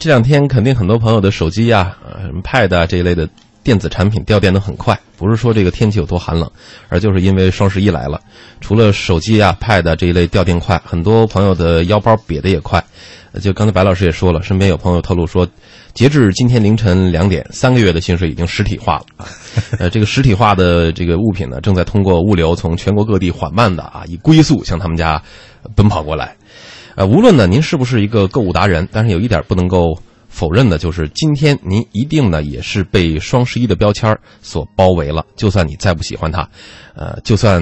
这两天肯定很多朋友的手机呀、呃，什么 Pad 啊这一类的电子产品掉电的很快，不是说这个天气有多寒冷，而就是因为双十一来了。除了手机啊、Pad 啊这一类掉电快，很多朋友的腰包瘪的也快。呃就刚才白老师也说了，身边有朋友透露说，截至今天凌晨两点，三个月的薪水已经实体化了啊。呃，这个实体化的这个物品呢，正在通过物流从全国各地缓慢的啊，以龟速向他们家奔跑过来。呃，无论呢您是不是一个购物达人，但是有一点不能够否认的，就是今天您一定呢也是被双十一的标签所包围了。就算你再不喜欢它，呃，就算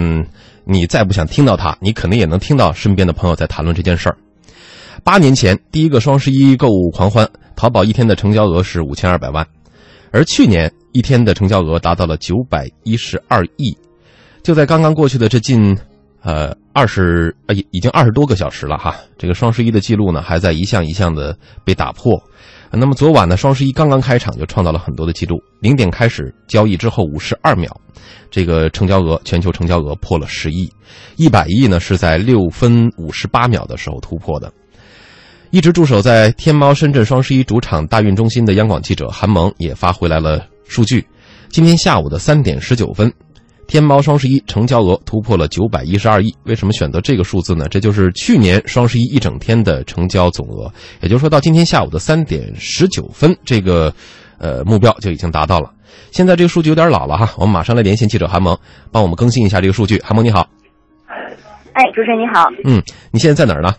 你再不想听到它，你肯定也能听到身边的朋友在谈论这件事儿。八年前，第一个双十一购物狂欢，淘宝一天的成交额是五千二百万，而去年一天的成交额达到了九百一十二亿。就在刚刚过去的这近呃二十呃已已经二十多个小时了哈，这个双十一的记录呢还在一项一项的被打破。那么昨晚呢，双十一刚刚开场就创造了很多的记录，零点开始交易之后五十二秒，这个成交额全球成交额破了十亿，一百亿呢是在六分五十八秒的时候突破的。一直驻守在天猫深圳双十一主场大运中心的央广记者韩萌也发回来了数据。今天下午的三点十九分，天猫双十一成交额突破了九百一十二亿。为什么选择这个数字呢？这就是去年双十一一整天的成交总额。也就是说到今天下午的三点十九分，这个呃目标就已经达到了。现在这个数据有点老了哈，我们马上来连线记者韩萌，帮我们更新一下这个数据。韩萌你好，哎，主持人你好。嗯，你现在在哪儿呢？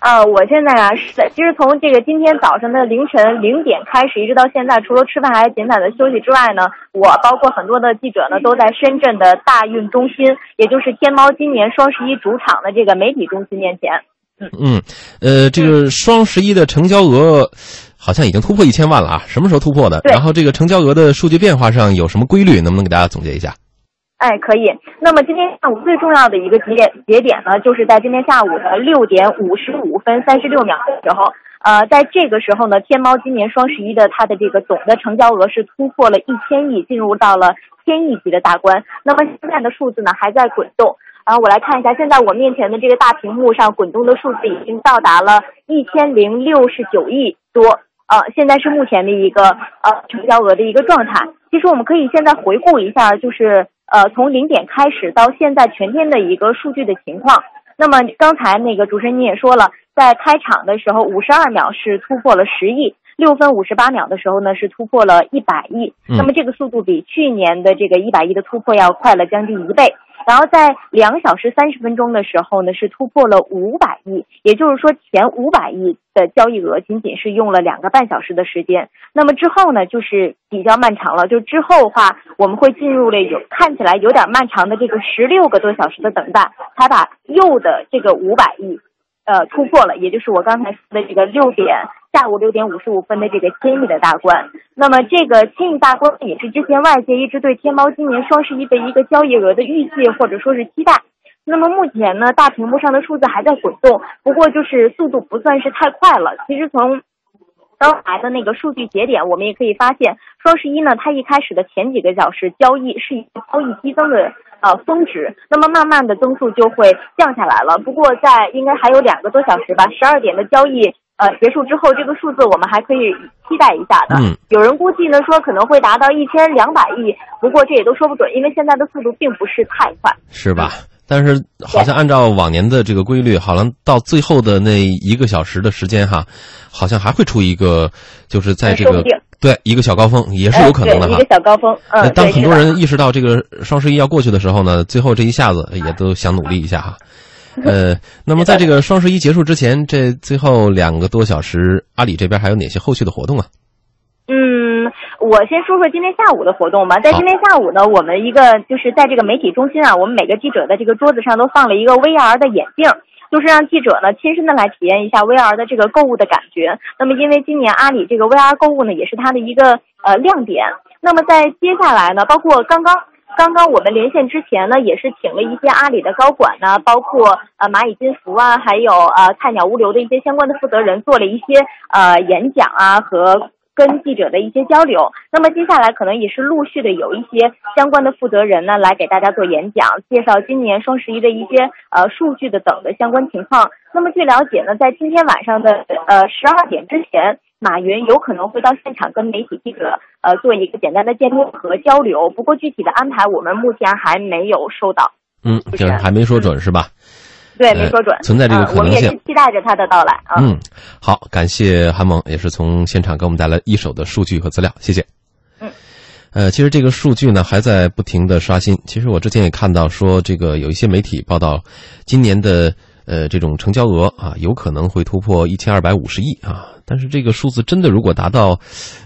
啊、我现在啊是在，其实从这个今天早上的凌晨零点开始，一直到现在，除了吃饭还简短的休息之外呢，我包括很多的记者呢，都在深圳的大运中心，也就是天猫今年双十一主场的这个媒体中心面前。嗯，呃，这个双十一的成交额好像已经突破一千万了啊！什么时候突破的？对然后这个成交额的数据变化上有什么规律？能不能给大家总结一下？哎，可以。那么今天下午最重要的一个节点节点呢，就是在今天下午的六点五十五分三十六秒的时候，呃，在这个时候呢，天猫今年双十一的它的这个总的成交额是突破了一千亿，进入到了千亿级的大关。那么现在的数字呢还在滚动。然后我来看一下，现在我面前的这个大屏幕上滚动的数字已经到达了一千零六十九亿多。呃，现在是目前的一个呃成交额的一个状态。其实我们可以现在回顾一下，就是呃从零点开始到现在全天的一个数据的情况。那么刚才那个主持人你也说了，在开场的时候五十二秒是突破了十亿，六分五十八秒的时候呢是突破了一百亿。嗯那么这个速度比去年的这个一百亿的突破要快了将近一倍。然后在两小时三十分钟的时候呢，是突破了五百亿，也就是说前五百亿的交易额仅仅是用了两个半小时的时间。那么之后呢，就是比较漫长了，就之后的话，我们会进入了有看起来有点漫长的这个十六个多小时的等待，才把又的这个五百亿。呃，突破了，也就是我刚才说的这个六点下午六点五十五分的这个千亿的大关。那么这个千亿大关也是之前外界一直对天猫今年双十一的一个交易额的预计或者说是期待。那么目前呢，大屏幕上的数字还在滚动，不过就是速度不算是太快了。其实从刚才的那个数据节点，我们也可以发现，双十一呢，它一开始的前几个小时交易是一个交易激增的呃峰值，那么慢慢的增速就会降下来了。不过在应该还有两个多小时吧，十二点的交易呃结束之后，这个数字我们还可以期待一下的。嗯，有人估计呢说可能会达到一千两百亿，不过这也都说不准，因为现在的速度并不是太快。是吧？但是好像按照往年的这个规律，好像到最后的那一个小时的时间哈，好像还会出一个，就是在这个对一个小高峰，也是有可能的哈呃一个。小高峰。嗯，当很多人意识到这个双十一要过去的时候呢，最后这一下子也都想努力一下哈。呃，那么在这个双十一结束之前，这最后两个多小时，阿里这边还有哪些后续的活动啊？嗯，我先说说今天下午的活动吧。在今天下午呢，我们一个就是在这个媒体中心啊，我们每个记者的这个桌子上都放了一个 VR 的眼镜，就是让记者呢亲身的来体验一下 VR 的这个购物的感觉。那么因为今年阿里这个 VR 购物呢，也是它的一个呃亮点。那么在接下来呢，包括刚刚。刚刚我们连线之前呢，也是请了一些阿里的高管呢，包括呃蚂蚁金服啊，还有呃菜鸟物流的一些相关的负责人，做了一些呃演讲啊和跟记者的一些交流。那么接下来可能也是陆续的有一些相关的负责人呢来给大家做演讲，介绍今年双十一的一些呃数据的等的相关情况。那么据了解呢，在今天晚上的呃十二点之前，马云有可能会到现场跟媒体记者呃做一个简单的见面和交流。不过具体的安排我们目前还没有收到。嗯，就是还没说准是吧？对，没说准，存在这个可能性。我们也是期待着他的到来啊。嗯，好，感谢韩萌，也是从现场给我们带来一手的数据和资料，谢谢。嗯，呃，其实这个数据呢还在不停的刷新。其实我之前也看到说，这个有一些媒体报道，今年的呃这种成交额啊，有可能会突破一千二百五十亿啊。但是这个数字真的如果达到，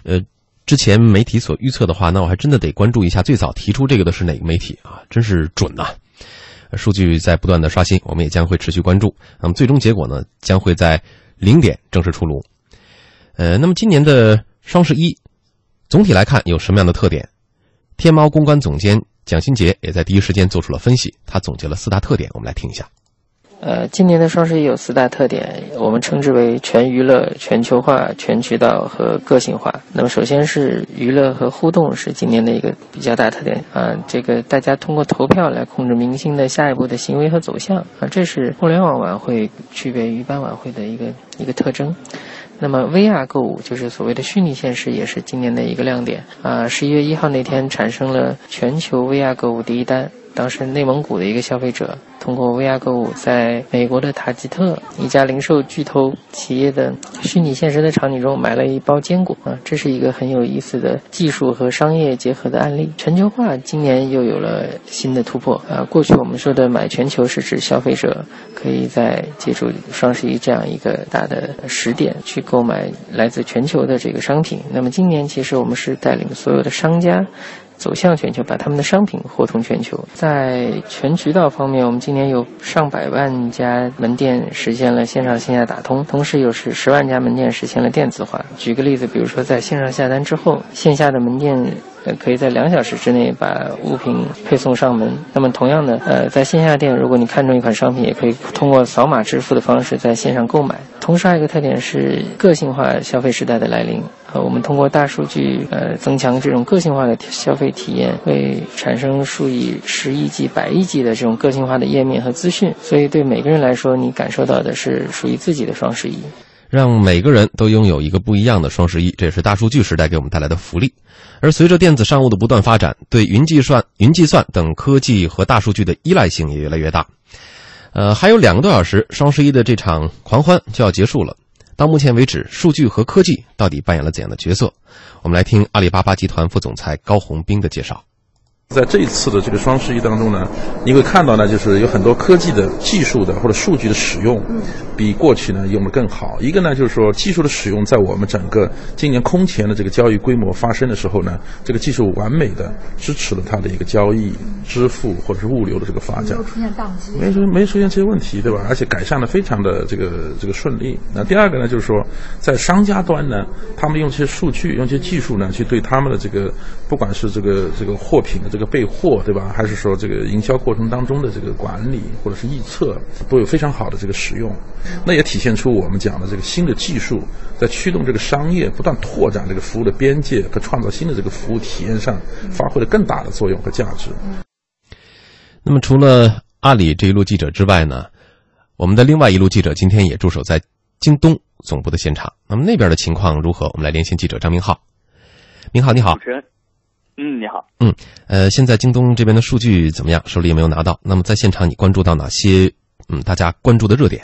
呃，之前媒体所预测的话，那我还真的得关注一下最早提出这个的是哪个媒体啊？真是准呐！数据在不断的刷新，我们也将会持续关注。那么最终结果呢，将会在零点正式出炉。呃，那么今年的双十一，总体来看有什么样的特点？天猫公关总监蒋新杰也在第一时间做出了分析，他总结了四大特点，我们来听一下。呃，今年的双十一有四大特点，我们称之为全娱乐、全球化、全渠道和个性化。那么，首先是娱乐和互动是今年的一个比较大特点啊。这个大家通过投票来控制明星的下一步的行为和走向啊，这是互联网晚会区别于一般晚会的一个一个特征。那么，VR 购物就是所谓的虚拟现实，也是今年的一个亮点啊。十一月一号那天产生了全球 VR 购物第一单。当时内蒙古的一个消费者通过 VR 购物，在美国的塔吉特一家零售巨头企业的虚拟现实的场景中买了一包坚果啊，这是一个很有意思的技术和商业结合的案例。全球化今年又有了新的突破啊！过去我们说的买全球是指消费者可以在借助双十一这样一个大的时点去购买来自全球的这个商品。那么今年其实我们是带领所有的商家。走向全球，把他们的商品货通全球。在全渠道方面，我们今年有上百万家门店实现了线上线下打通，同时有十十万家门店实现了电子化。举个例子，比如说在线上下单之后，线下的门店呃可以在两小时之内把物品配送上门。那么同样的，呃，在线下店，如果你看中一款商品，也可以通过扫码支付的方式在线上购买。同时还有一个特点是个性化消费时代的来临。呃，我们通过大数据，呃，增强这种个性化的消费体验，会产生数以十亿计、百亿计的这种个性化的页面和资讯。所以对每个人来说，你感受到的是属于自己的双十一。让每个人都拥有一个不一样的双十一，这也是大数据时代给我们带来的福利。而随着电子商务的不断发展，对云计算、云计算等科技和大数据的依赖性也越来越大。呃，还有两个多小时，双十一的这场狂欢就要结束了。到目前为止，数据和科技到底扮演了怎样的角色？我们来听阿里巴巴集团副总裁高红兵的介绍。在这一次的这个双十一当中呢，你会看到呢，就是有很多科技的技术的或者数据的使用，比过去呢用的更好。一个呢就是说技术的使用，在我们整个今年空前的这个交易规模发生的时候呢，这个技术完美的支持了它的一个交易、支付或者是物流的这个发展，没有出现宕机，没出没出现这些问题，对吧？而且改善的非常的这个这个顺利。那第二个呢，就是说在商家端呢，他们用这些数据、用这些技术呢，去对他们的这个不管是这个这个货品的这个备货对吧？还是说这个营销过程当中的这个管理或者是预测，都有非常好的这个使用。那也体现出我们讲的这个新的技术在驱动这个商业不断拓展这个服务的边界和创造新的这个服务体验上发挥了更大的作用和价值。那么，除了阿里这一路记者之外呢，我们的另外一路记者今天也驻守在京东总部的现场。那么那边的情况如何？我们来连线记者张明浩。明浩，你好。主持人。嗯，你好。嗯，呃，现在京东这边的数据怎么样？手里有没有拿到？那么在现场你关注到哪些？嗯，大家关注的热点？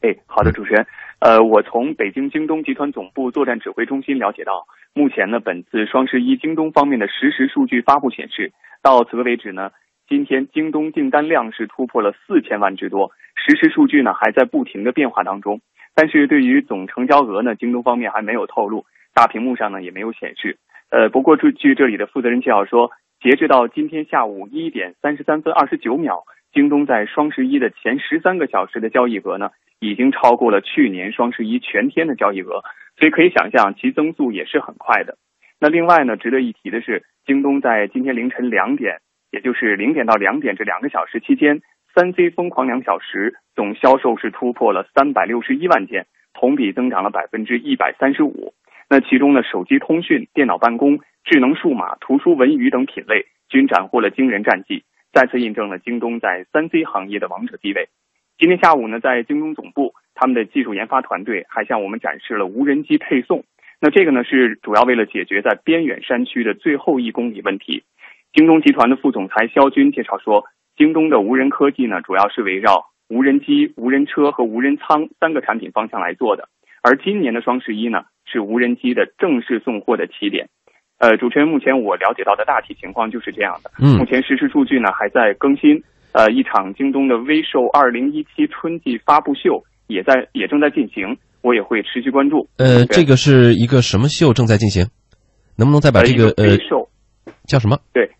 哎，好的，主持人。呃，我从北京京东集团总部作战指挥中心了解到，目前呢，本次双十一京东方面的实时数据发布显示，到此刻为止呢，今天京东订单量是突破了四千万之多。实时数据呢还在不停的变化当中，但是对于总成交额呢，京东方面还没有透露，大屏幕上呢也没有显示。呃，不过据据这里的负责人介绍说，截止到今天下午一点三十三分二十九秒，京东在双十一的前十三个小时的交易额呢，已经超过了去年双十一全天的交易额，所以可以想象其增速也是很快的。那另外呢，值得一提的是，京东在今天凌晨两点，也就是零点到两点这两个小时期间，三 C 疯狂两小时总销售是突破了三百六十一万件，同比增长了百分之一百三十五。那其中呢，手机通讯、电脑办公、智能数码、图书文娱等品类均斩获了惊人战绩，再次印证了京东在三 C 行业的王者地位。今天下午呢，在京东总部，他们的技术研发团队还向我们展示了无人机配送。那这个呢，是主要为了解决在边远山区的最后一公里问题。京东集团的副总裁肖军介绍说，京东的无人科技呢，主要是围绕无人机、无人车和无人仓三个产品方向来做的。而今年的双十一呢，是无人机的正式送货的起点。呃，主持人，目前我了解到的大体情况就是这样的。嗯目前实时数据呢还在更新。呃，一场京东的微售二零一七春季发布秀也在也正在进行，我也会持续关注。呃，这个是一个什么秀正在进行？能不能再把呃这个呃微售叫什么？对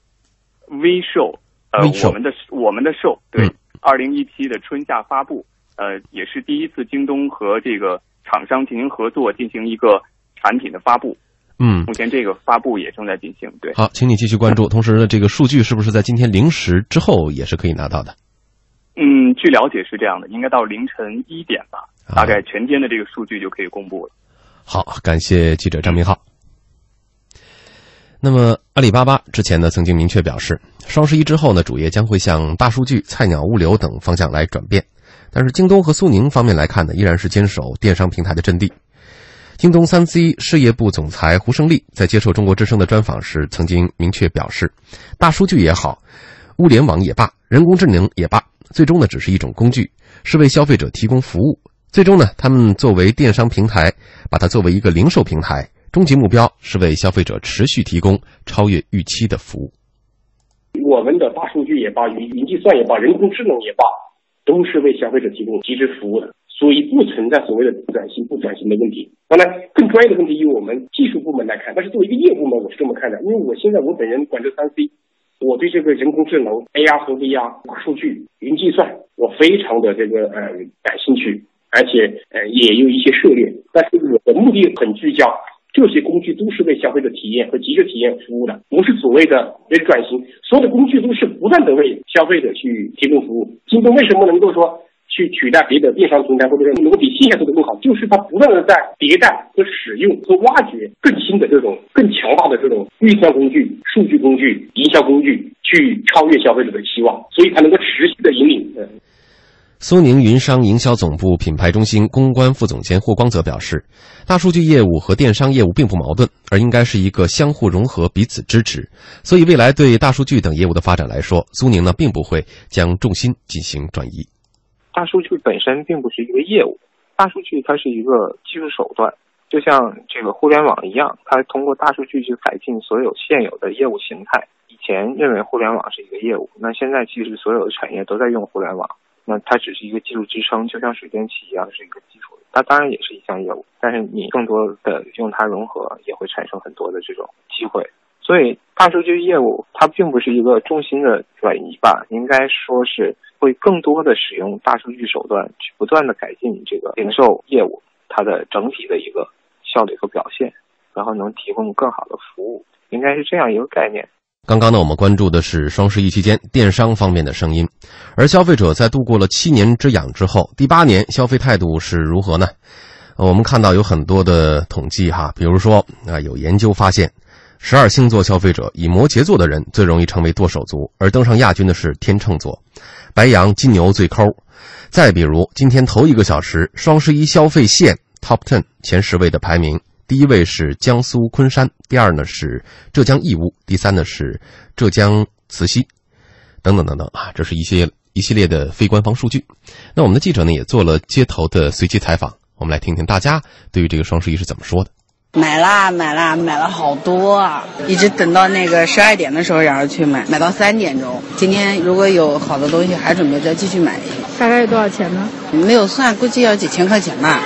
微售呃我们的我们的售对嗯二零一七的春夏发布，呃也是第一次京东和这个厂商进行合作，进行一个产品的发布。嗯，目前这个发布也正在进行。对，好，请你继续关注。同时呢，这个数据是不是在今天零时之后也是可以拿到的？嗯，据了解是这样的，应该到凌晨一点吧，啊大概全天的这个数据就可以公布了。好，感谢记者张明浩。那么，阿里巴巴之前呢曾经明确表示，双十一之后呢，主业将会向大数据、菜鸟物流等方向来转变。但是，京东和苏宁方面来看呢，依然是坚守电商平台的阵地。京东三 C 事业部总裁胡胜利在接受中国之声的专访时，曾经明确表示，大数据也好，物联网也罢，人工智能也罢，最终呢只是一种工具，是为消费者提供服务。最终呢，他们作为电商平台，把它作为一个零售平台，终极目标是为消费者持续提供超越预期的服务。我们的大数据也罢，云云计算也罢，人工智能也罢，都是为消费者提供极致服务的，所以不存在所谓的转型不转型的问题。当然，更专业的问题由我们技术部门来看，但是作为一个业务部门，我是这么看的，因为我现在我本人管这三 C，我对这个人工智能、AR 和 VR、大数据、云计算，我非常的这个呃感兴趣，而且呃也有一些涉猎，但是我的目的很聚焦。这些工具都是为消费者体验和极致体验服务的，不是所谓的为转型。所有的工具都是不断的为消费者去提供服务。京东为什么能够说去取代别的电商平台，或者说能够比线下做的更好，就是它不断的在迭代和使用和挖掘更新的这种更强大的这种预算工具、数据工具、营销工具，去超越消费者的期望，所以才能够持续的引领。苏宁云商营销总部品牌中心公关副总监霍光则表示，大数据业务和电商业务并不矛盾，而应该是一个相互融合、彼此支持。所以，未来对大数据等业务的发展来说，苏宁呢并不会将重心进行转移。大数据本身并不是一个业务，大数据它是一个技术手段，就像这个互联网一样，它通过大数据去改进所有现有的业务形态。以前认为互联网是一个业务，那现在其实所有的产业都在用互联网，那它只是一个技术支撑，就像水电气一样是一个基础。它当然也是一项业务，但是你更多的用它融合，也会产生很多的这种机会。所以，大数据业务它并不是一个重心的转移吧，应该说是会更多的使用大数据手段去不断的改进这个零售业务它的整体的一个效率和表现，然后能提供更好的服务，应该是这样一个概念。刚刚呢，我们关注的是双十一期间电商方面的声音，而消费者在度过了七年之痒之后，第八年消费态度是如何呢？我们看到有很多的统计哈，比如说啊，有研究发现，十二星座消费者以摩羯座的人最容易成为剁手族，而登上亚军的是天秤座，白羊、金牛最抠。再比如，今天头一个小时双十一消费线 Top Ten 前十位的排名。第一位是江苏昆山，第二呢是浙江义乌，第三呢是浙江慈溪，等等等等啊，这是一些一系列的非官方数据。那我们的记者呢也做了街头的随机采访，我们来听听大家对于这个双十一是怎么说的。买啦买啦买了好多啊！一直等到那个十二点的时候，然后去买，买到三点钟。今天如果有好的东西，还准备再继续买一个。大概有多少钱呢？没有算，估计要几千块钱吧。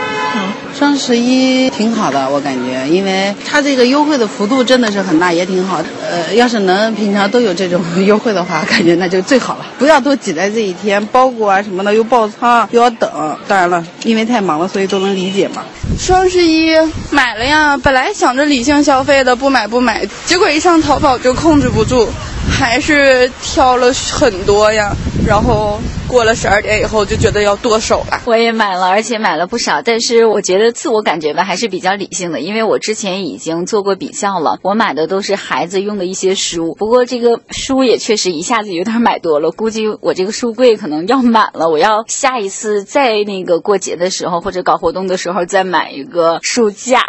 双十一挺好的，我感觉，因为它这个优惠的幅度真的是很大，也挺好。呃，要是能平常都有这种 优惠的话，感觉那就最好了。不要都挤在这一天，包裹啊什么的又爆仓又要等。当然了，因为太忙了，所以都能理解嘛。双十一买了呀，本来想着理性消费的，不买不买，结果一上淘宝就控制不住，还是挑了很多呀。然后过了十二点以后就觉得要剁手了。我也买了，而且买了不少，但是我觉得自我感觉吧还是比较理性的，因为我之前已经做过比较了，我买的都是孩子用的一些书，不过这个书也确实一下子有点买多了，估计我这个书柜可能要满了，我要下一次再那个过节的时候或者搞活动的时候再买一个书架。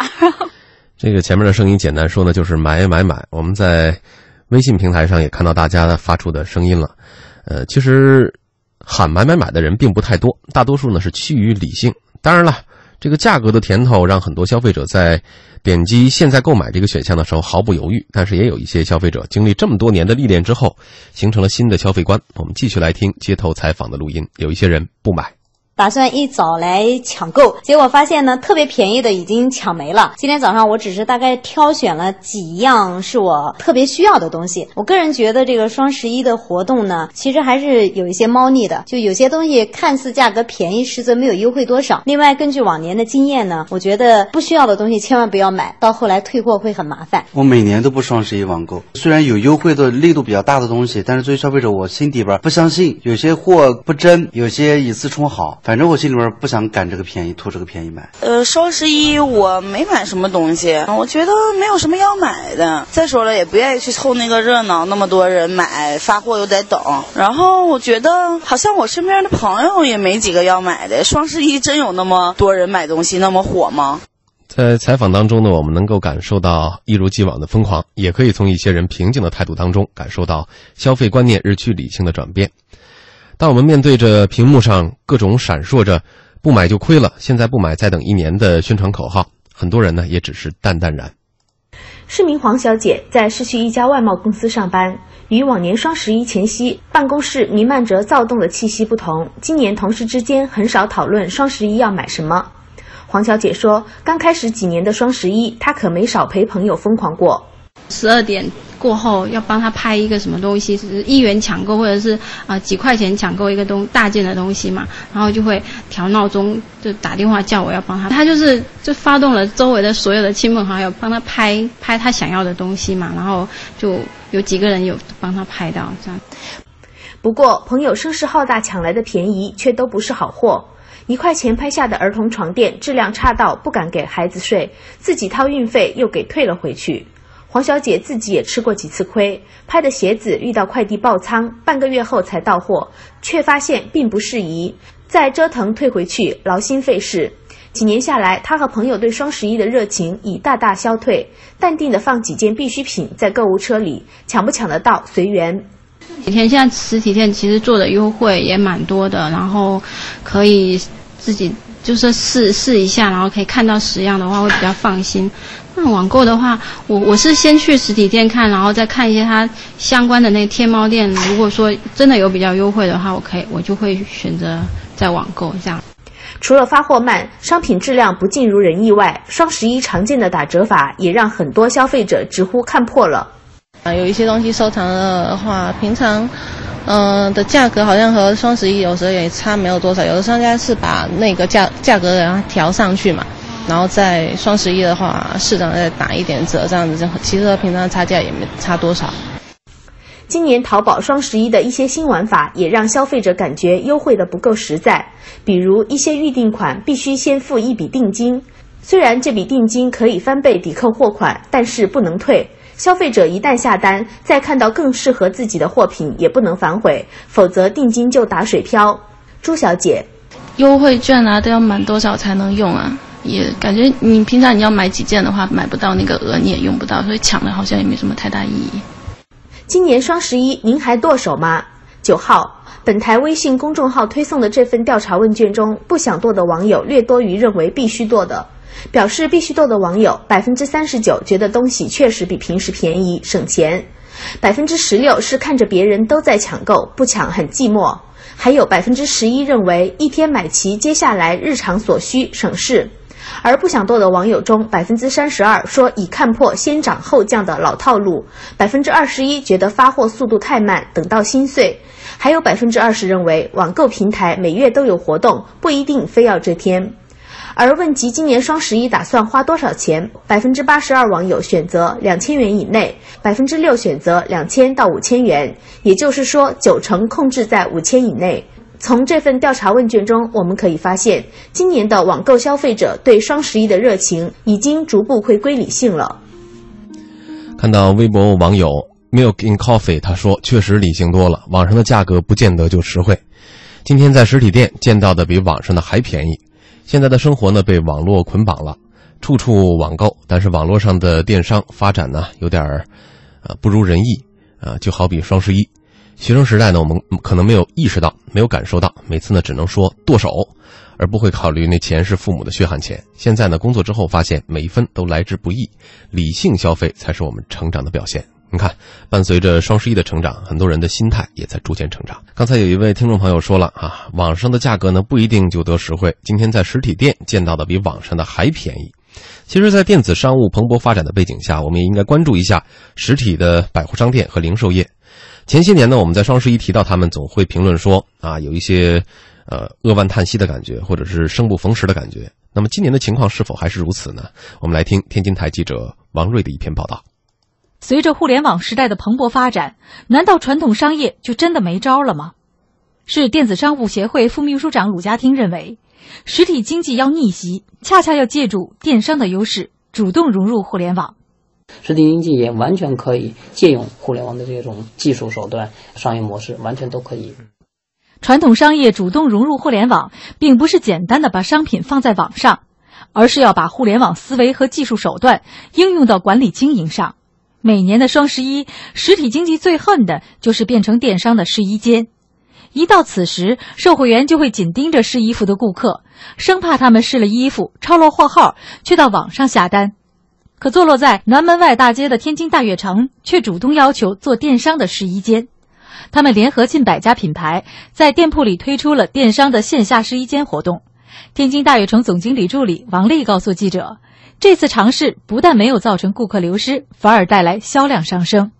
这个前面的声音简单说呢，就是买买买。我们在微信平台上也看到大家发出的声音了。呃，其实喊买买买的人并不太多，大多数呢是趋于理性。当然了，这个价格的甜头让很多消费者在点击现在购买这个选项的时候毫不犹豫。但是也有一些消费者经历这么多年的历练之后，形成了新的消费观。我们继续来听街头采访的录音。有一些人不买。打算一早来抢购，结果发现呢，特别便宜的已经抢没了。今天早上我只是大概挑选了几样是我特别需要的东西。我个人觉得这个双十一的活动呢，其实还是有一些猫腻的，就有些东西看似价格便宜，实则没有优惠多少。另外，根据往年的经验呢，我觉得不需要的东西千万不要买，到后来退货会很麻烦。我每年都不双十一网购，虽然有优惠的力度比较大的东西，但是作为消费者，我心底边不相信，有些货不真，有些以次充好。反正我心里边不想赶这个便宜，图这个便宜买。呃，双十一我没买什么东西，我觉得没有什么要买的。再说了，也不愿意去凑那个热闹，那么多人买，发货又得等。然后我觉得，好像我身边的朋友也没几个要买的。双十一真有那么多人买东西，那么火吗？在采访当中呢，我们能够感受到一如既往的疯狂，也可以从一些人平静的态度当中感受到消费观念日趋理性的转变。当我们面对着屏幕上各种闪烁着“不买就亏了，现在不买再等一年”的宣传口号，很多人呢也只是淡淡然。市民黄小姐在市区一家外贸公司上班，与往年双十一前夕办公室弥漫着躁动的气息不同，今年同事之间很少讨论双十一要买什么。黄小姐说：“刚开始几年的双十一，她可没少陪朋友疯狂过。十二点。”过后要帮他拍一个什么东西，是一元抢购或者是啊几块钱抢购一个东大件的东西嘛，然后就会调闹钟，就打电话叫我要帮他，他就是就发动了周围的所有的亲朋好友帮他拍拍他想要的东西嘛，然后就有几个人有帮他拍到这样。不过朋友声势浩大抢来的便宜却都不是好货，一块钱拍下的儿童床垫质量差到不敢给孩子睡，自己掏运费又给退了回去。黄小姐自己也吃过几次亏，拍的鞋子遇到快递爆仓，半个月后才到货，却发现并不适宜，再折腾退回去，劳心费事。几年下来，她和朋友对双十一的热情已大大消退，淡定的放几件必需品在购物车里，抢不抢得到随缘。几天现在实体店其实做的优惠也蛮多的，然后可以自己就是试试一下，然后可以看到十样的话会比较放心。那网购的话，我我是先去实体店看，然后再看一些它相关的那天猫店。如果说真的有比较优惠的话，我可以我就会选择在网购这样。除了发货慢、商品质量不尽如人意外，双十一常见的打折法也让很多消费者直呼看破了。啊，有一些东西收藏的话，平常嗯的价格好像和双十一有时候也差没有多少，有的商家是把那个价价格然后调上去嘛。然后在双十一的话，市场再打一点折，这样子就其实和平常差价也没差多少。今年淘宝双十一的一些新玩法，也让消费者感觉优惠的不够实在。比如一些预定款必须先付一笔定金，虽然这笔定金可以翻倍抵扣货款，但是不能退。消费者一旦下单，再看到更适合自己的货品，也不能反悔，否则定金就打水漂。朱小姐，优惠券啊，都要满多少才能用啊？也感觉你平常你要买几件的话，买不到那个额，你也用不到，所以抢了好像也没什么太大意义。今年双十一您还剁手吗？九号，本台微信公众号推送的这份调查问卷中，不想剁的网友略多于认为必须剁的。表示必须剁的网友，百分之三十九觉得东西确实比平时便宜省钱，百分之十六是看着别人都在抢购，不抢很寂寞，还有百分之十一认为一天买齐接下来日常所需省事。而不想剁的网友中，百分之三十二说已看破先涨后降的老套路，百分之二十一觉得发货速度太慢，等到心碎，还有百分之二十认为网购平台每月都有活动，不一定非要这天。而问及今年双十一打算花多少钱，百分之八十二网友选择两千元以内，百分之六选择两千到五千元，也就是说九成控制在五千以内。从这份调查问卷中，我们可以发现，今年的网购消费者对双十一的热情已经逐步回归理性了。看到微博网友 Milk in Coffee，他说：“确实理性多了，网上的价格不见得就实惠。今天在实体店见到的比网上的还便宜。现在的生活呢，被网络捆绑了，处处网购，但是网络上的电商发展呢，有点儿，呃，不如人意。啊，就好比双十一，学生时代呢，我们可能没有意识到，没有感受到，每次呢，只能说剁手。”而不会考虑那钱是父母的血汗钱。现在呢，工作之后发现每一分都来之不易，理性消费才是我们成长的表现。你看，伴随着双十一的成长，很多人的心态也在逐渐成长。刚才有一位听众朋友说了啊，网上的价格呢不一定就得实惠，今天在实体店见到的比网上的还便宜。其实，在电子商务蓬勃发展的背景下，我们也应该关注一下实体的百货商店和零售业。前些年呢，我们在双十一提到他们，总会评论说啊，有一些。呃，扼腕叹息的感觉，或者是生不逢时的感觉。那么今年的情况是否还是如此呢？我们来听天津台记者王瑞的一篇报道。随着互联网时代的蓬勃发展，难道传统商业就真的没招了吗？是电子商务协会副秘书长鲁家汀认为，实体经济要逆袭，恰恰要借助电商的优势，主动融入互联网。实体经济也完全可以借用互联网的这种技术手段、商业模式，完全都可以。传统商业主动融入互联网，并不是简单的把商品放在网上，而是要把互联网思维和技术手段应用到管理经营上。每年的双十一，实体经济最恨的就是变成电商的试衣间。一到此时，售货员就会紧盯着试衣服的顾客，生怕他们试了衣服抄了货号，却到网上下单。可坐落在南门外大街的天津大悦城，却主动要求做电商的试衣间。他们联合近百家品牌，在店铺里推出了电商的线下试衣间活动。天津大悦城总经理助理王丽告诉记者，这次尝试不但没有造成顾客流失，反而带来销量上升。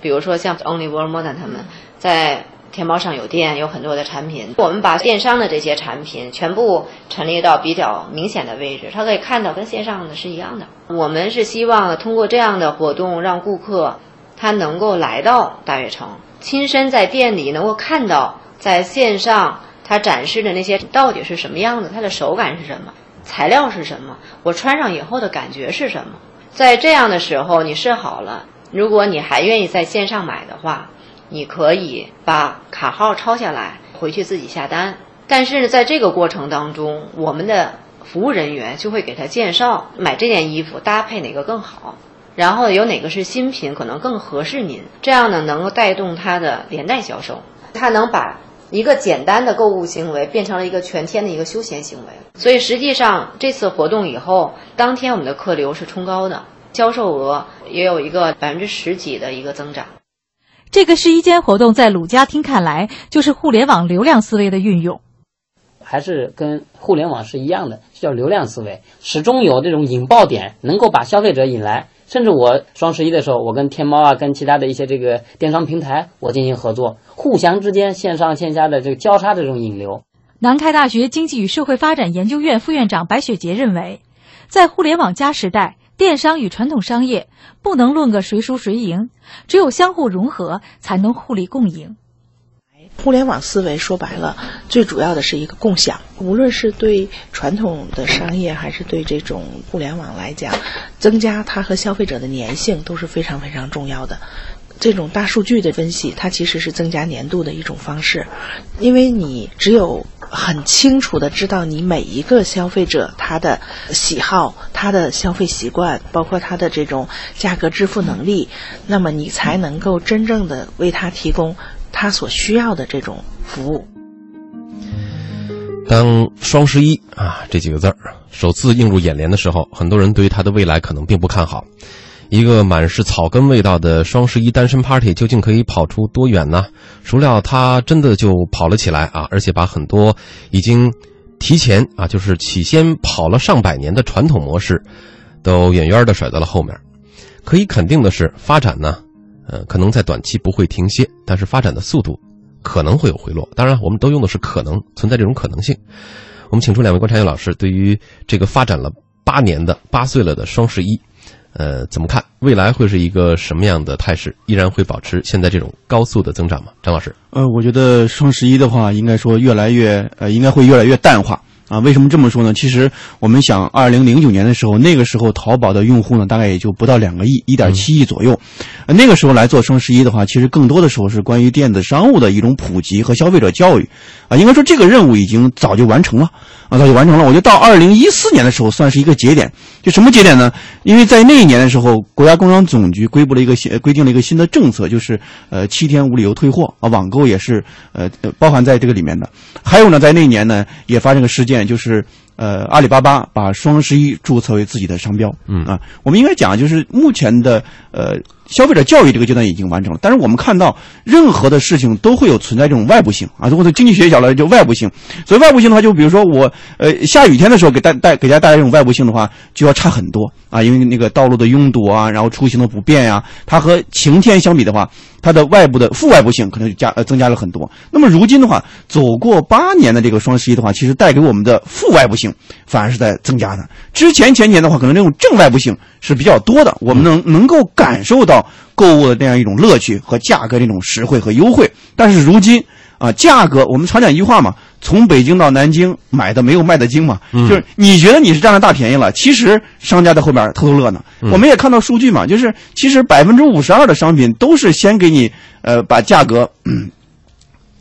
比如说像 Only World Modern 他们在天猫上有店，有很多的产品。我们把电商的这些产品全部陈列到比较明显的位置，他可以看到跟线上的是一样的。我们是希望通过这样的活动，让顾客他能够来到大悦城。亲身在店里能够看到，在线上他展示的那些到底是什么样的，它的手感是什么，材料是什么，我穿上以后的感觉是什么。在这样的时候，你试好了，如果你还愿意在线上买的话，你可以把卡号抄下来，回去自己下单。但是在这个过程当中，我们的服务人员就会给他介绍买这件衣服搭配哪个更好。然后有哪个是新品，可能更合适您？这样呢，能够带动它的连带销售。它能把一个简单的购物行为变成了一个全天的一个休闲行为。所以实际上这次活动以后，当天我们的客流是冲高的，销售额也有一个百分之十几的一个增长。这个试衣间活动在鲁家厅看来，就是互联网流量思维的运用。还是跟互联网是一样的，叫流量思维，始终有这种引爆点，能够把消费者引来。甚至我双十一的时候，我跟天猫啊，跟其他的一些这个电商平台，我进行合作，互相之间线上线下的这个交叉的这种引流。南开大学经济与社会发展研究院副院长白雪杰认为，在互联网加时代，电商与传统商业不能论个谁输谁赢，只有相互融合，才能互利共赢。互联网思维说白了，最主要的是一个共享。无论是对传统的商业，还是对这种互联网来讲，增加它和消费者的粘性都是非常非常重要的。这种大数据的分析，它其实是增加粘度的一种方式，因为你只有很清楚的知道你每一个消费者他的喜好、他的消费习惯，包括他的这种价格支付能力，那么你才能够真正的为他提供。他所需要的这种服务。当双十一啊这几个字儿首次映入眼帘的时候，很多人对于它的未来可能并不看好。一个满是草根味道的双十一单身 party 究竟可以跑出多远呢？孰料他真的就跑了起来啊！而且把很多已经提前啊，就是起先跑了上百年的传统模式，都远远的甩在了后面。可以肯定的是，发展呢。呃，可能在短期不会停歇，但是发展的速度可能会有回落。当然，我们都用的是可能，存在这种可能性。我们请出两位观察员老师，对于这个发展了八年的八岁了的双十一，呃，怎么看？未来会是一个什么样的态势？依然会保持现在这种高速的增长吗？张老师，呃，我觉得双十一的话，应该说越来越呃，应该会越来越淡化。啊，为什么这么说呢？其实我们想，二零零九年的时候，那个时候淘宝的用户呢，大概也就不到两个亿，一点七亿左右。那个时候来做双十一的话，其实更多的时候是关于电子商务的一种普及和消费者教育。啊，应该说这个任务已经早就完成了，啊，早就完成了。我觉得到二零一四年的时候，算是一个节点。就什么节点呢？因为在那一年的时候，国家工商总局规布了一个新，呃规定了一个新的政策，就是呃七天无理由退货啊，网购也是呃呃包含在这个里面的。还有呢，在那一年呢，也发生个事件，就是呃阿里巴巴把双十一注册为自己的商标。嗯啊，我们应该讲，就是目前的呃消费者教育这个阶段已经完成了，但是我们看到任何的事情都会有存在这种外部性啊，或者经济学角来就外部性。所以外部性的话，就比如说我呃下雨天的时候给带带给大家带来这种外部性的话，就要差很多啊，因为那个道路的拥堵啊，然后出行的不便呀、它和晴天相比的话，它的外部的负外部性可能就加呃增加了很多。那么如今的话，走过八年的这个双十一的话，其实带给我们的负外部性反而是在增加的。之前前年的话，可能这种正外部性是比较多的，我们能能够感受到购物的这样一种乐趣和价格这种实惠和优惠。但是如今啊，价格我们常讲一句话嘛，从北京到南京买的没有卖的精嘛，就是你觉得你是占了大便宜了，其实商家在后边偷偷乐呢。我们也看到数据嘛，就是其实百分之五十二的商品都是先给你呃把价格嗯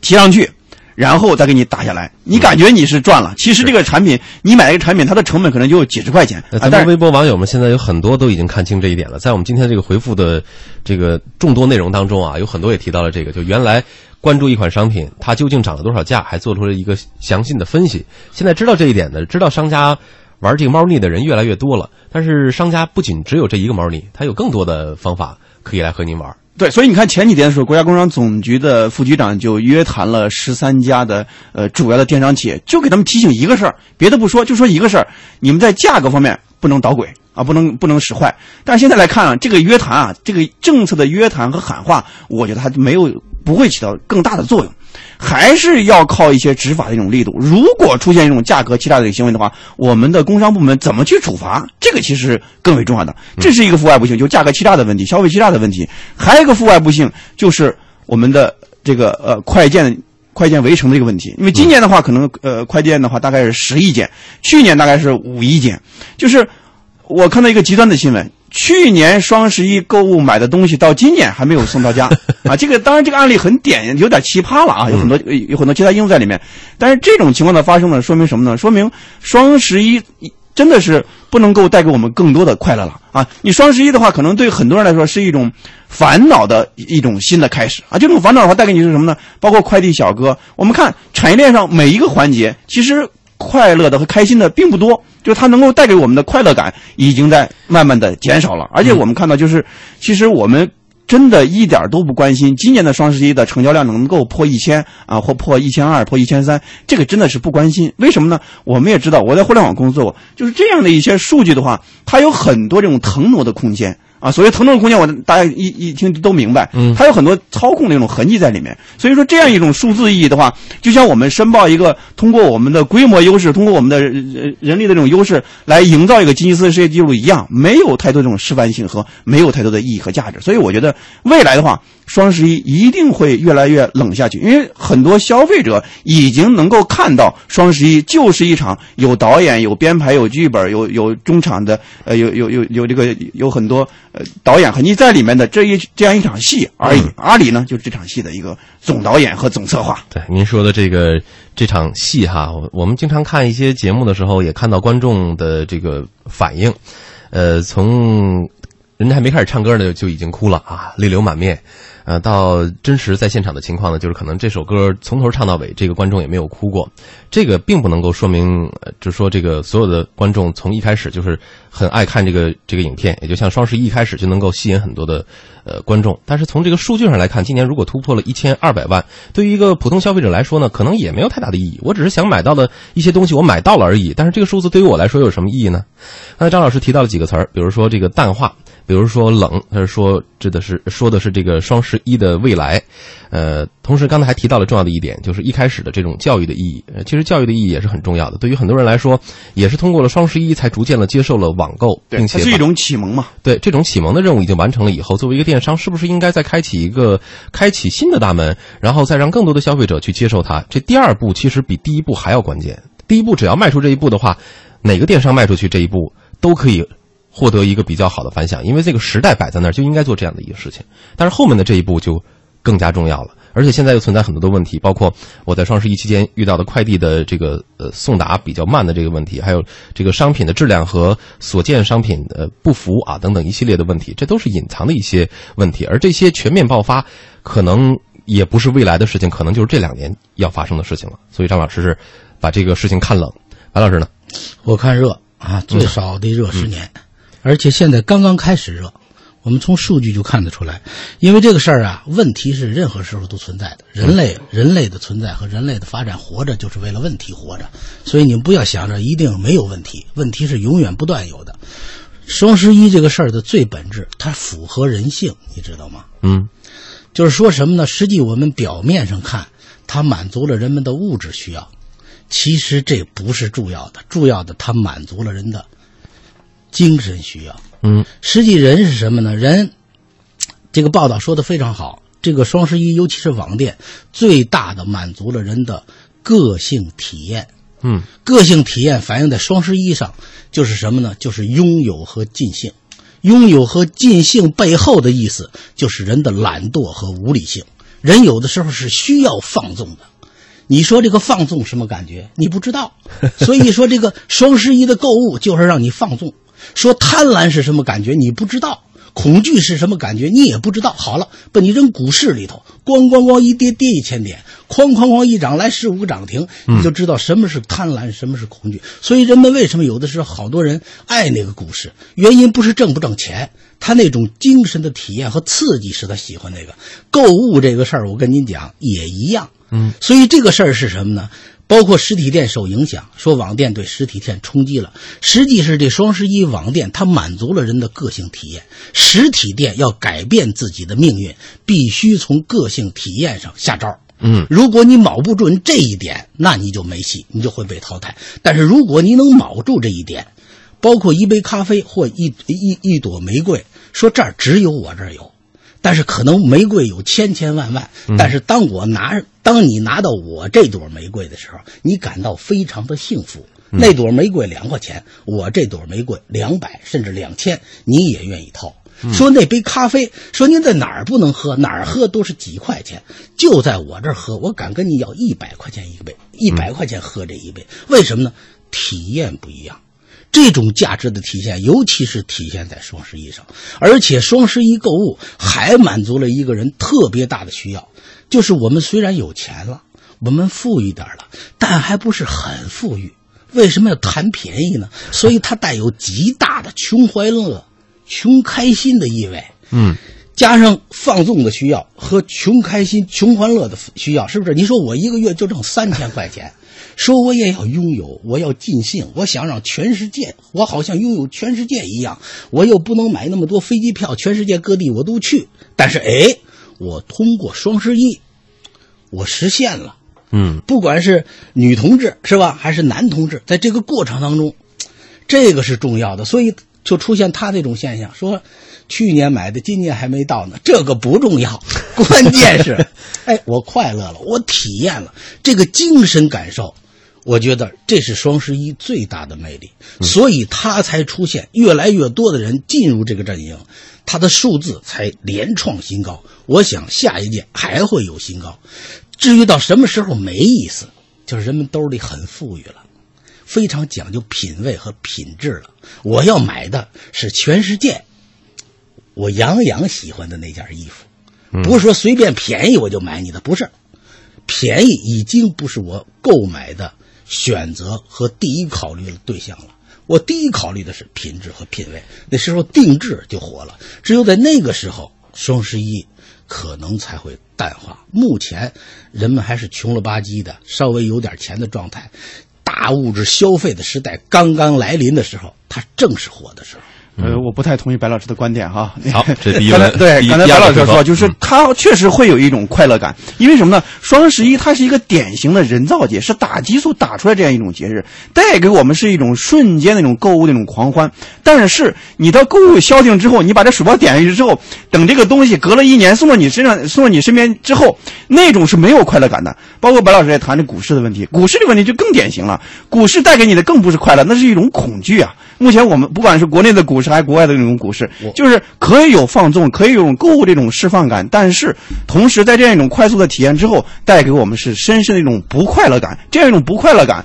提上去。然后再给你打下来，你感觉你是赚了，其实这个产品你买一个产品，它的成本可能就几十块钱咱们微博网友们现在有很多都已经看清这一点了，在我们今天这个回复的这个众多内容当中啊，有很多也提到了这个，就原来关注一款商品它究竟涨了多少价，还做出了一个详细的分析。现在知道这一点的，知道商家玩这个猫腻的人越来越多了，但是商家不仅只有这一个猫腻，他有更多的方法可以来和您玩。对，所以你看前几天的时候，国家工商总局的副局长就约谈了十三家的呃主要的电商企业，就给他们提醒一个事儿，别的不说，就说一个事儿，你们在价格方面不能捣鬼啊，不能不能使坏。但现在来看啊，这个约谈啊，这个政策的约谈和喊话，我觉得它没有不会起到更大的作用。还是要靠一些执法的一种力度。如果出现一种价格欺诈的行为的话，我们的工商部门怎么去处罚？这个其实更为重要的。这是一个负外部性，就价格欺诈的问题、消费欺诈的问题。还有一个负外部性，就是我们的这个呃快件。快件围城的一个问题，因为今年的话，可能呃快件的话大概是十亿件，去年大概是五亿件，就是我看到一个极端的新闻，去年双十一购物买的东西到今年还没有送到家 啊！这个当然这个案例很点，有点奇葩了啊，有很多有很多其他因素在里面。但是这种情况的发生呢，说明什么呢？说明双十一真的是不能够带给我们更多的快乐了啊！你双十一的话，可能对很多人来说是一种烦恼的一种新的开始啊！这种烦恼的话，带给你是什么呢？包括快递小哥，我们看产业链上每一个环节，其实快乐的和开心的并不多，就是它能够带给我们的快乐感已经在慢慢的减少了。而且我们看到，就是其实我们。真的一点都不关心今年的双十一的成交量能够破一千啊，或破一千二、破一千三，这个真的是不关心。为什么呢？我们也知道，我在互联网工作，就是这样的一些数据的话，它有很多这种腾挪的空间啊。所谓腾挪的空间，我大家一一听都明白，嗯，它有很多操控的一种痕迹在里面。所以说，这样一种数字意义的话，就像我们申报一个通过我们的规模优势，通过我们的人人力的这种优势来营造一个吉尼斯世界纪录一样，没有太多这种示范性和没有太多的意义和价值。所以我觉得未来的话，双十一一定会越来越冷下去，因为很多消费者已经能够看到双十一就是一场有导演、有编排、有剧本、有有中场的呃有有有有这个有很多呃导演和你在里面的这一这样一场戏而已。阿里呢，就是这场戏的一个总导演和总策划。对您说的这个这场戏哈，我我们经常看一些节目的时候，也看到观众的这个反应，呃，从人家还没开始唱歌呢，就已经哭了啊，泪流满面。呃，到真实在现场的情况呢，就是可能这首歌从头唱到尾，这个观众也没有哭过。这个并不能够说明，就是说这个所有的观众从一开始就是很爱看这个这个影片，也就像双十一一开始就能够吸引很多的呃观众。但是从这个数据上来看，今年如果突破了一千二百万，对于一个普通消费者来说呢，可能也没有太大的意义。我只是想买到的一些东西，我买到了而已。但是这个数字对于我来说有什么意义呢？刚才张老师提到了几个词儿，比如说这个淡化。比如说冷，他是说指的是说的是这个双十一的未来，呃，同时刚才还提到了重要的一点，就是一开始的这种教育的意义。呃，其实教育的意义也是很重要的。对于很多人来说，也是通过了双十一才逐渐的接受了网购，并且它是一种启蒙嘛。对这种启蒙的任务已经完成了以后，作为一个电商，是不是应该再开启一个开启新的大门，然后再让更多的消费者去接受它？这第二步其实比第一步还要关键。第一步只要迈出这一步的话，哪个电商迈出去这一步都可以。获得一个比较好的反响，因为这个时代摆在那儿，就应该做这样的一个事情。但是后面的这一步就更加重要了，而且现在又存在很多的问题，包括我在双十一期间遇到的快递的这个呃送达比较慢的这个问题，还有这个商品的质量和所见商品呃不符啊等等一系列的问题，这都是隐藏的一些问题。而这些全面爆发，可能也不是未来的事情，可能就是这两年要发生的事情了。所以张老师是把这个事情看冷，白老师呢？我看热啊，最少得热十年。而且现在刚刚开始热，我们从数据就看得出来，因为这个事儿啊，问题是任何时候都存在的。人类人类的存在和人类的发展，活着就是为了问题活着。所以你们不要想着一定没有问题，问题是永远不断有的。双十一这个事儿的最本质，它符合人性，你知道吗？嗯，就是说什么呢？实际我们表面上看，它满足了人们的物质需要，其实这不是重要的，重要的它满足了人的。精神需要，嗯，实际人是什么呢？人，这个报道说的非常好。这个双十一，尤其是网店，最大的满足了人的个性体验。嗯，个性体验反映在双十一上，就是什么呢？就是拥有和尽兴。拥有和尽兴背后的意思，就是人的懒惰和无理性。人有的时候是需要放纵的。你说这个放纵什么感觉？你不知道。所以说这个双十一的购物就是让你放纵。说贪婪是什么感觉？你不知道，恐惧是什么感觉？你也不知道。好了，把你扔股市里头，咣咣咣一跌跌一千点，哐哐哐一涨来十五个涨停，你就知道什么是贪婪，什么是恐惧。所以人们为什么有的时候好多人爱那个股市？原因不是挣不挣钱，他那种精神的体验和刺激使他喜欢那个。购物这个事儿，我跟您讲也一样。嗯，所以这个事儿是什么呢？包括实体店受影响，说网店对实体店冲击了。实际是这双十一网店它满足了人的个性体验。实体店要改变自己的命运，必须从个性体验上下招。嗯，如果你卯不准这一点，那你就没戏，你就会被淘汰。但是如果你能卯住这一点，包括一杯咖啡或一一一朵玫瑰，说这儿只有我这儿有。但是可能玫瑰有千千万万，但是当我拿当你拿到我这朵玫瑰的时候，你感到非常的幸福。那朵玫瑰两块钱，我这朵玫瑰两百甚至两千，你也愿意掏。说那杯咖啡，说您在哪儿不能喝，哪儿喝都是几块钱，就在我这儿喝，我敢跟你要一百块钱一杯，一百块钱喝这一杯，为什么呢？体验不一样。这种价值的体现，尤其是体现在双十一上，而且双十一购物还满足了一个人特别大的需要，就是我们虽然有钱了，我们富裕点了，但还不是很富裕。为什么要贪便宜呢？所以它带有极大的穷欢乐、穷开心的意味。嗯，加上放纵的需要和穷开心、穷欢乐的需要，是不是？你说我一个月就挣三千块钱。说我也要拥有，我要尽兴，我想让全世界，我好像拥有全世界一样。我又不能买那么多飞机票，全世界各地我都去。但是，哎，我通过双十一，我实现了。嗯，不管是女同志是吧，还是男同志，在这个过程当中，这个是重要的。所以就出现他这种现象，说去年买的，今年还没到呢。这个不重要，关键是，哎，我快乐了，我体验了这个精神感受。我觉得这是双十一最大的魅力，所以它才出现越来越多的人进入这个阵营，它的数字才连创新高。我想下一届还会有新高。至于到什么时候没意思，就是人们兜里很富裕了，非常讲究品味和品质了。我要买的是全世界我杨洋喜欢的那件衣服，不是说随便便宜我就买你的，不是，便宜已经不是我购买的。选择和第一考虑的对象了。我第一考虑的是品质和品味，那时候定制就火了。只有在那个时候，双十一可能才会淡化。目前人们还是穷了吧唧的，稍微有点钱的状态。大物质消费的时代刚刚来临的时候，它正是火的时候。呃，我不太同意白老师的观点哈。好，这第一刚才对刚才白老师说，就是他确实会有一种快乐感，因为什么呢？双十一它是一个典型的人造节，是打激素打出来这样一种节日，带给我们是一种瞬间那种购物那种狂欢。但是你到购物消停之后，你把这鼠标点下去之后，等这个东西隔了一年送到你身上，送到你身边之后，那种是没有快乐感的。包括白老师也谈这股市的问题，股市的问题就更典型了，股市带给你的更不是快乐，那是一种恐惧啊。目前我们不管是国内的股市还是国外的那种股市，就是可以有放纵，可以有购物这种释放感，但是同时在这样一种快速的体验之后，带给我们是深深的一种不快乐感。这样一种不快乐感，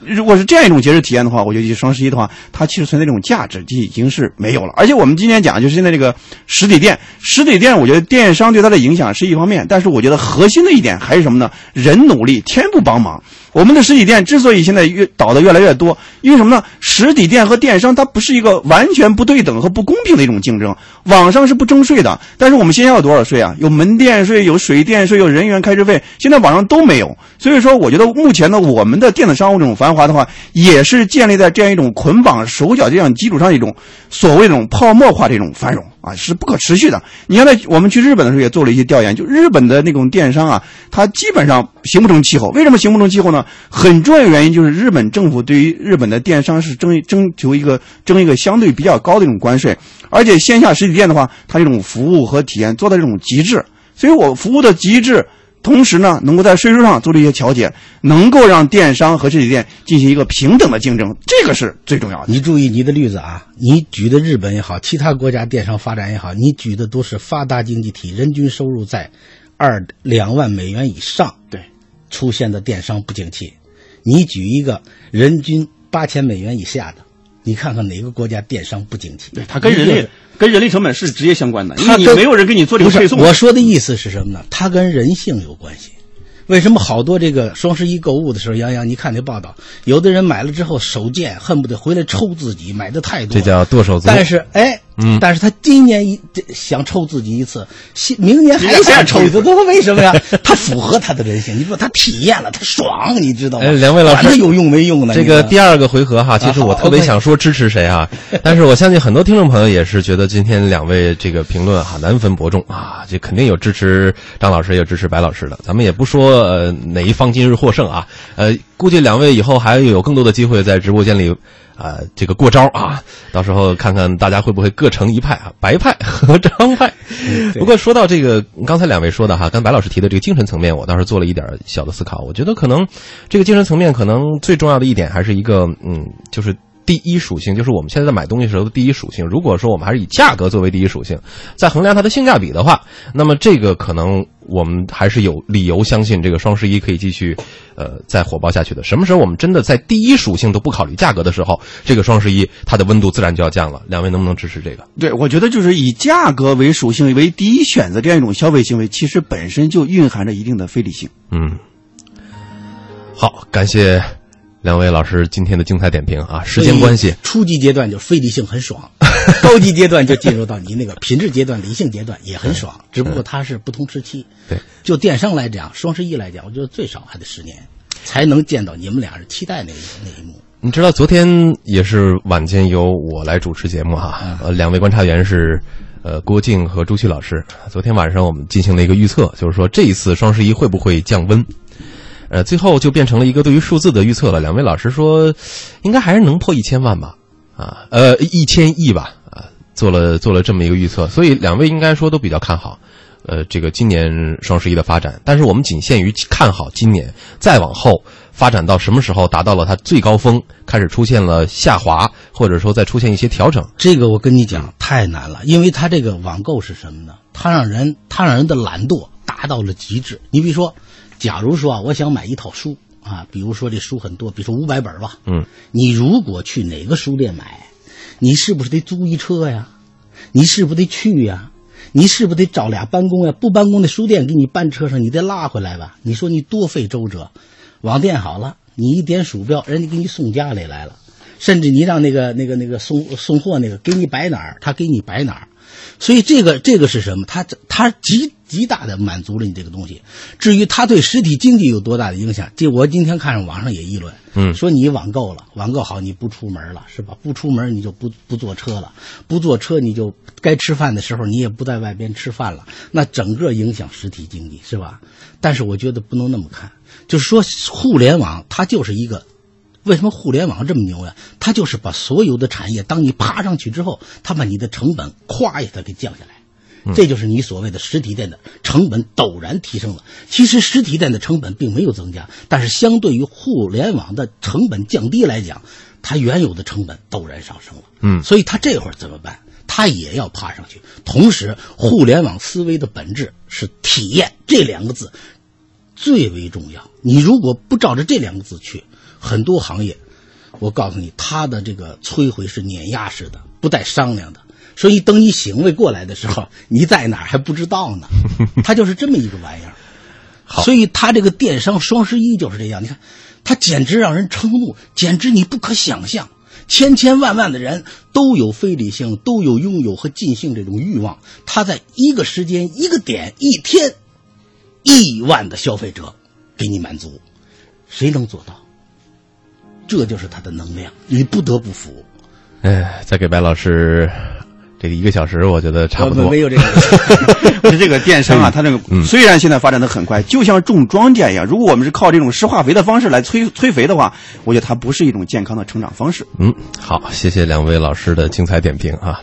如果是这样一种节日体验的话，我觉得双十一的话，它其实存在这种价值就已经是没有了。而且我们今天讲就是现在这个实体店，实体店我觉得电商对它的影响是一方面，但是我觉得核心的一点还是什么呢？人努力，天不帮忙。我们的实体店之所以现在越倒的越来越多，因为什么呢？实体店和电商它不是一个完全不对等和不公平的一种竞争。网上是不征税的，但是我们现在有多少税啊？有门店税，有水电税，有人员开支费，现在网上都没有。所以说，我觉得目前呢，我们的电子商务这种繁华的话，也是建立在这样一种捆绑手脚这样基础上一种所谓这种泡沫化这种繁荣啊，是不可持续的。你看，在我们去日本的时候也做了一些调研，就日本的那种电商啊，它基本上形不成气候。为什么形不成气候呢？很重要的原因就是日本政府对于日本的电商是征征求一个征一个相对比较高的一种关税，而且线下实体店的话，它这种服务和体验做到这种极致，所以我服务的极致。同时呢，能够在税收上做出一些调节，能够让电商和实体店进行一个平等的竞争，这个是最重要的。你注意你的例子啊，你举的日本也好，其他国家电商发展也好，你举的都是发达经济体，人均收入在二两万美元以上，对，出现的电商不景气。你举一个人均八千美元以下的，你看看哪个国家电商不景气？对，它跟人力跟人力成本是直接相关的，因为你没有人给你做这个配送。我说的意思是什么呢？它跟人性有关系。为什么好多这个双十一购物的时候，杨洋，你看那报道，有的人买了之后手贱，恨不得回来抽自己，买的太多这，叫剁手族。但是哎，嗯但是他今年一这想抽自己一次，明年还想抽一次，为什么呀？他符合他的人性，你说他体验了，他爽，你知道吗？哎，两位老师他有用没用呢？这个第二个回合哈，其实我特别想说支持谁啊，但是我相信很多听众朋友也是觉得今天两位这个评论哈难分伯仲啊，这肯定有支持张老师，也有支持白老师的，咱们也不说呃哪一方今日获胜啊，呃，估计两位以后还有更多的机会在直播间里。啊、这个过招啊，到时候看看大家会不会各成一派啊，白派和张派。不过说到这个，刚才两位说的哈，跟白老师提的这个精神层面，我倒是做了一点小的思考。我觉得可能这个精神层面，可能最重要的一点还是一个，嗯，就是第一属性，就是我们现在在买东西时候的第一属性。如果说我们还是以价格作为第一属性，在衡量它的性价比的话，那么这个可能我们还是有理由相信这个双十一可以继续，呃，再火爆下去的。什么时候我们真的在第一属性都不考虑价格的时候，这个双十一它的温度自然就要降了。两位能不能支持这个？对，我觉得就是以价格为属性为第一选择这样一种消费行为，其实本身就蕴含着一定的非理性。嗯，好，感谢两位老师今天的精彩点评啊！时间关系，初级阶段就非理性很爽，高级阶段就进入到你那个品质阶段、理性阶段也很爽，只不过它是不同时期。对，就电商来讲，双十一来讲，我觉得最少还得十年，才能见到你们俩是期待那一那一幕。你知道昨天也是晚间由我来主持节目哈，呃，两位观察员是呃郭靖和朱旭老师。昨天晚上我们进行了一个预测，就是说这一次双十一会不会降温？呃，最后就变成了一个对于数字的预测了。两位老师说，应该还是能破一千万吧？啊，呃，一千亿吧？啊，做了做了这么一个预测，所以两位应该说都比较看好。呃，这个今年双十一的发展，但是我们仅限于看好今年，再往后发展到什么时候达到了它最高峰，开始出现了下滑，或者说再出现一些调整。这个我跟你讲太难了，因为它这个网购是什么呢？它让人它让人的懒惰达到了极致。你比如说，假如说啊，我想买一套书啊，比如说这书很多，比如说五百本吧，嗯，你如果去哪个书店买，你是不是得租一车呀？你是不是得去呀？你是不是得找俩搬工呀？不搬工的书店给你搬车上，你得拉回来吧？你说你多费周折。网店好了，你一点鼠标，人家给你送家里来了，甚至你让那个那个那个送送货那个给你摆哪儿，他给你摆哪儿。所以这个这个是什么？他他极极大的满足了你这个东西。至于它对实体经济有多大的影响，这我今天看上网上也议论，嗯，说你网购了，网购好你不出门了是吧？不出门你就不不坐车了，不坐车你就该吃饭的时候你也不在外边吃饭了，那整个影响实体经济是吧？但是我觉得不能那么看，就是说互联网它就是一个。为什么互联网这么牛呀？它就是把所有的产业，当你爬上去之后，它把你的成本咵一下给降下来，这就是你所谓的实体店的成本陡然提升了。其实实体店的成本并没有增加，但是相对于互联网的成本降低来讲，它原有的成本陡然上升了。嗯，所以它这会儿怎么办？它也要爬上去。同时，互联网思维的本质是体验这两个字最为重要。你如果不照着这两个字去，很多行业，我告诉你，它的这个摧毁是碾压式的，不带商量的。所以等你醒悟过来的时候，你在哪儿还不知道呢。它就是这么一个玩意儿。所以它这个电商双十一就是这样。你看，它简直让人瞠目，简直你不可想象。千千万万的人都有非理性，都有拥有和尽兴这种欲望。他在一个时间、一个点、一天，亿万的消费者给你满足，谁能做到？这就是他的能量，你不得不服。哎，再给白老师这个一个小时，我觉得差不多。没有这个，这个电商啊，它这个虽然现在发展的很快，就像种庄稼一样，如果我们是靠这种施化肥的方式来催催肥的话，我觉得它不是一种健康的成长方式。嗯，好，谢谢两位老师的精彩点评啊。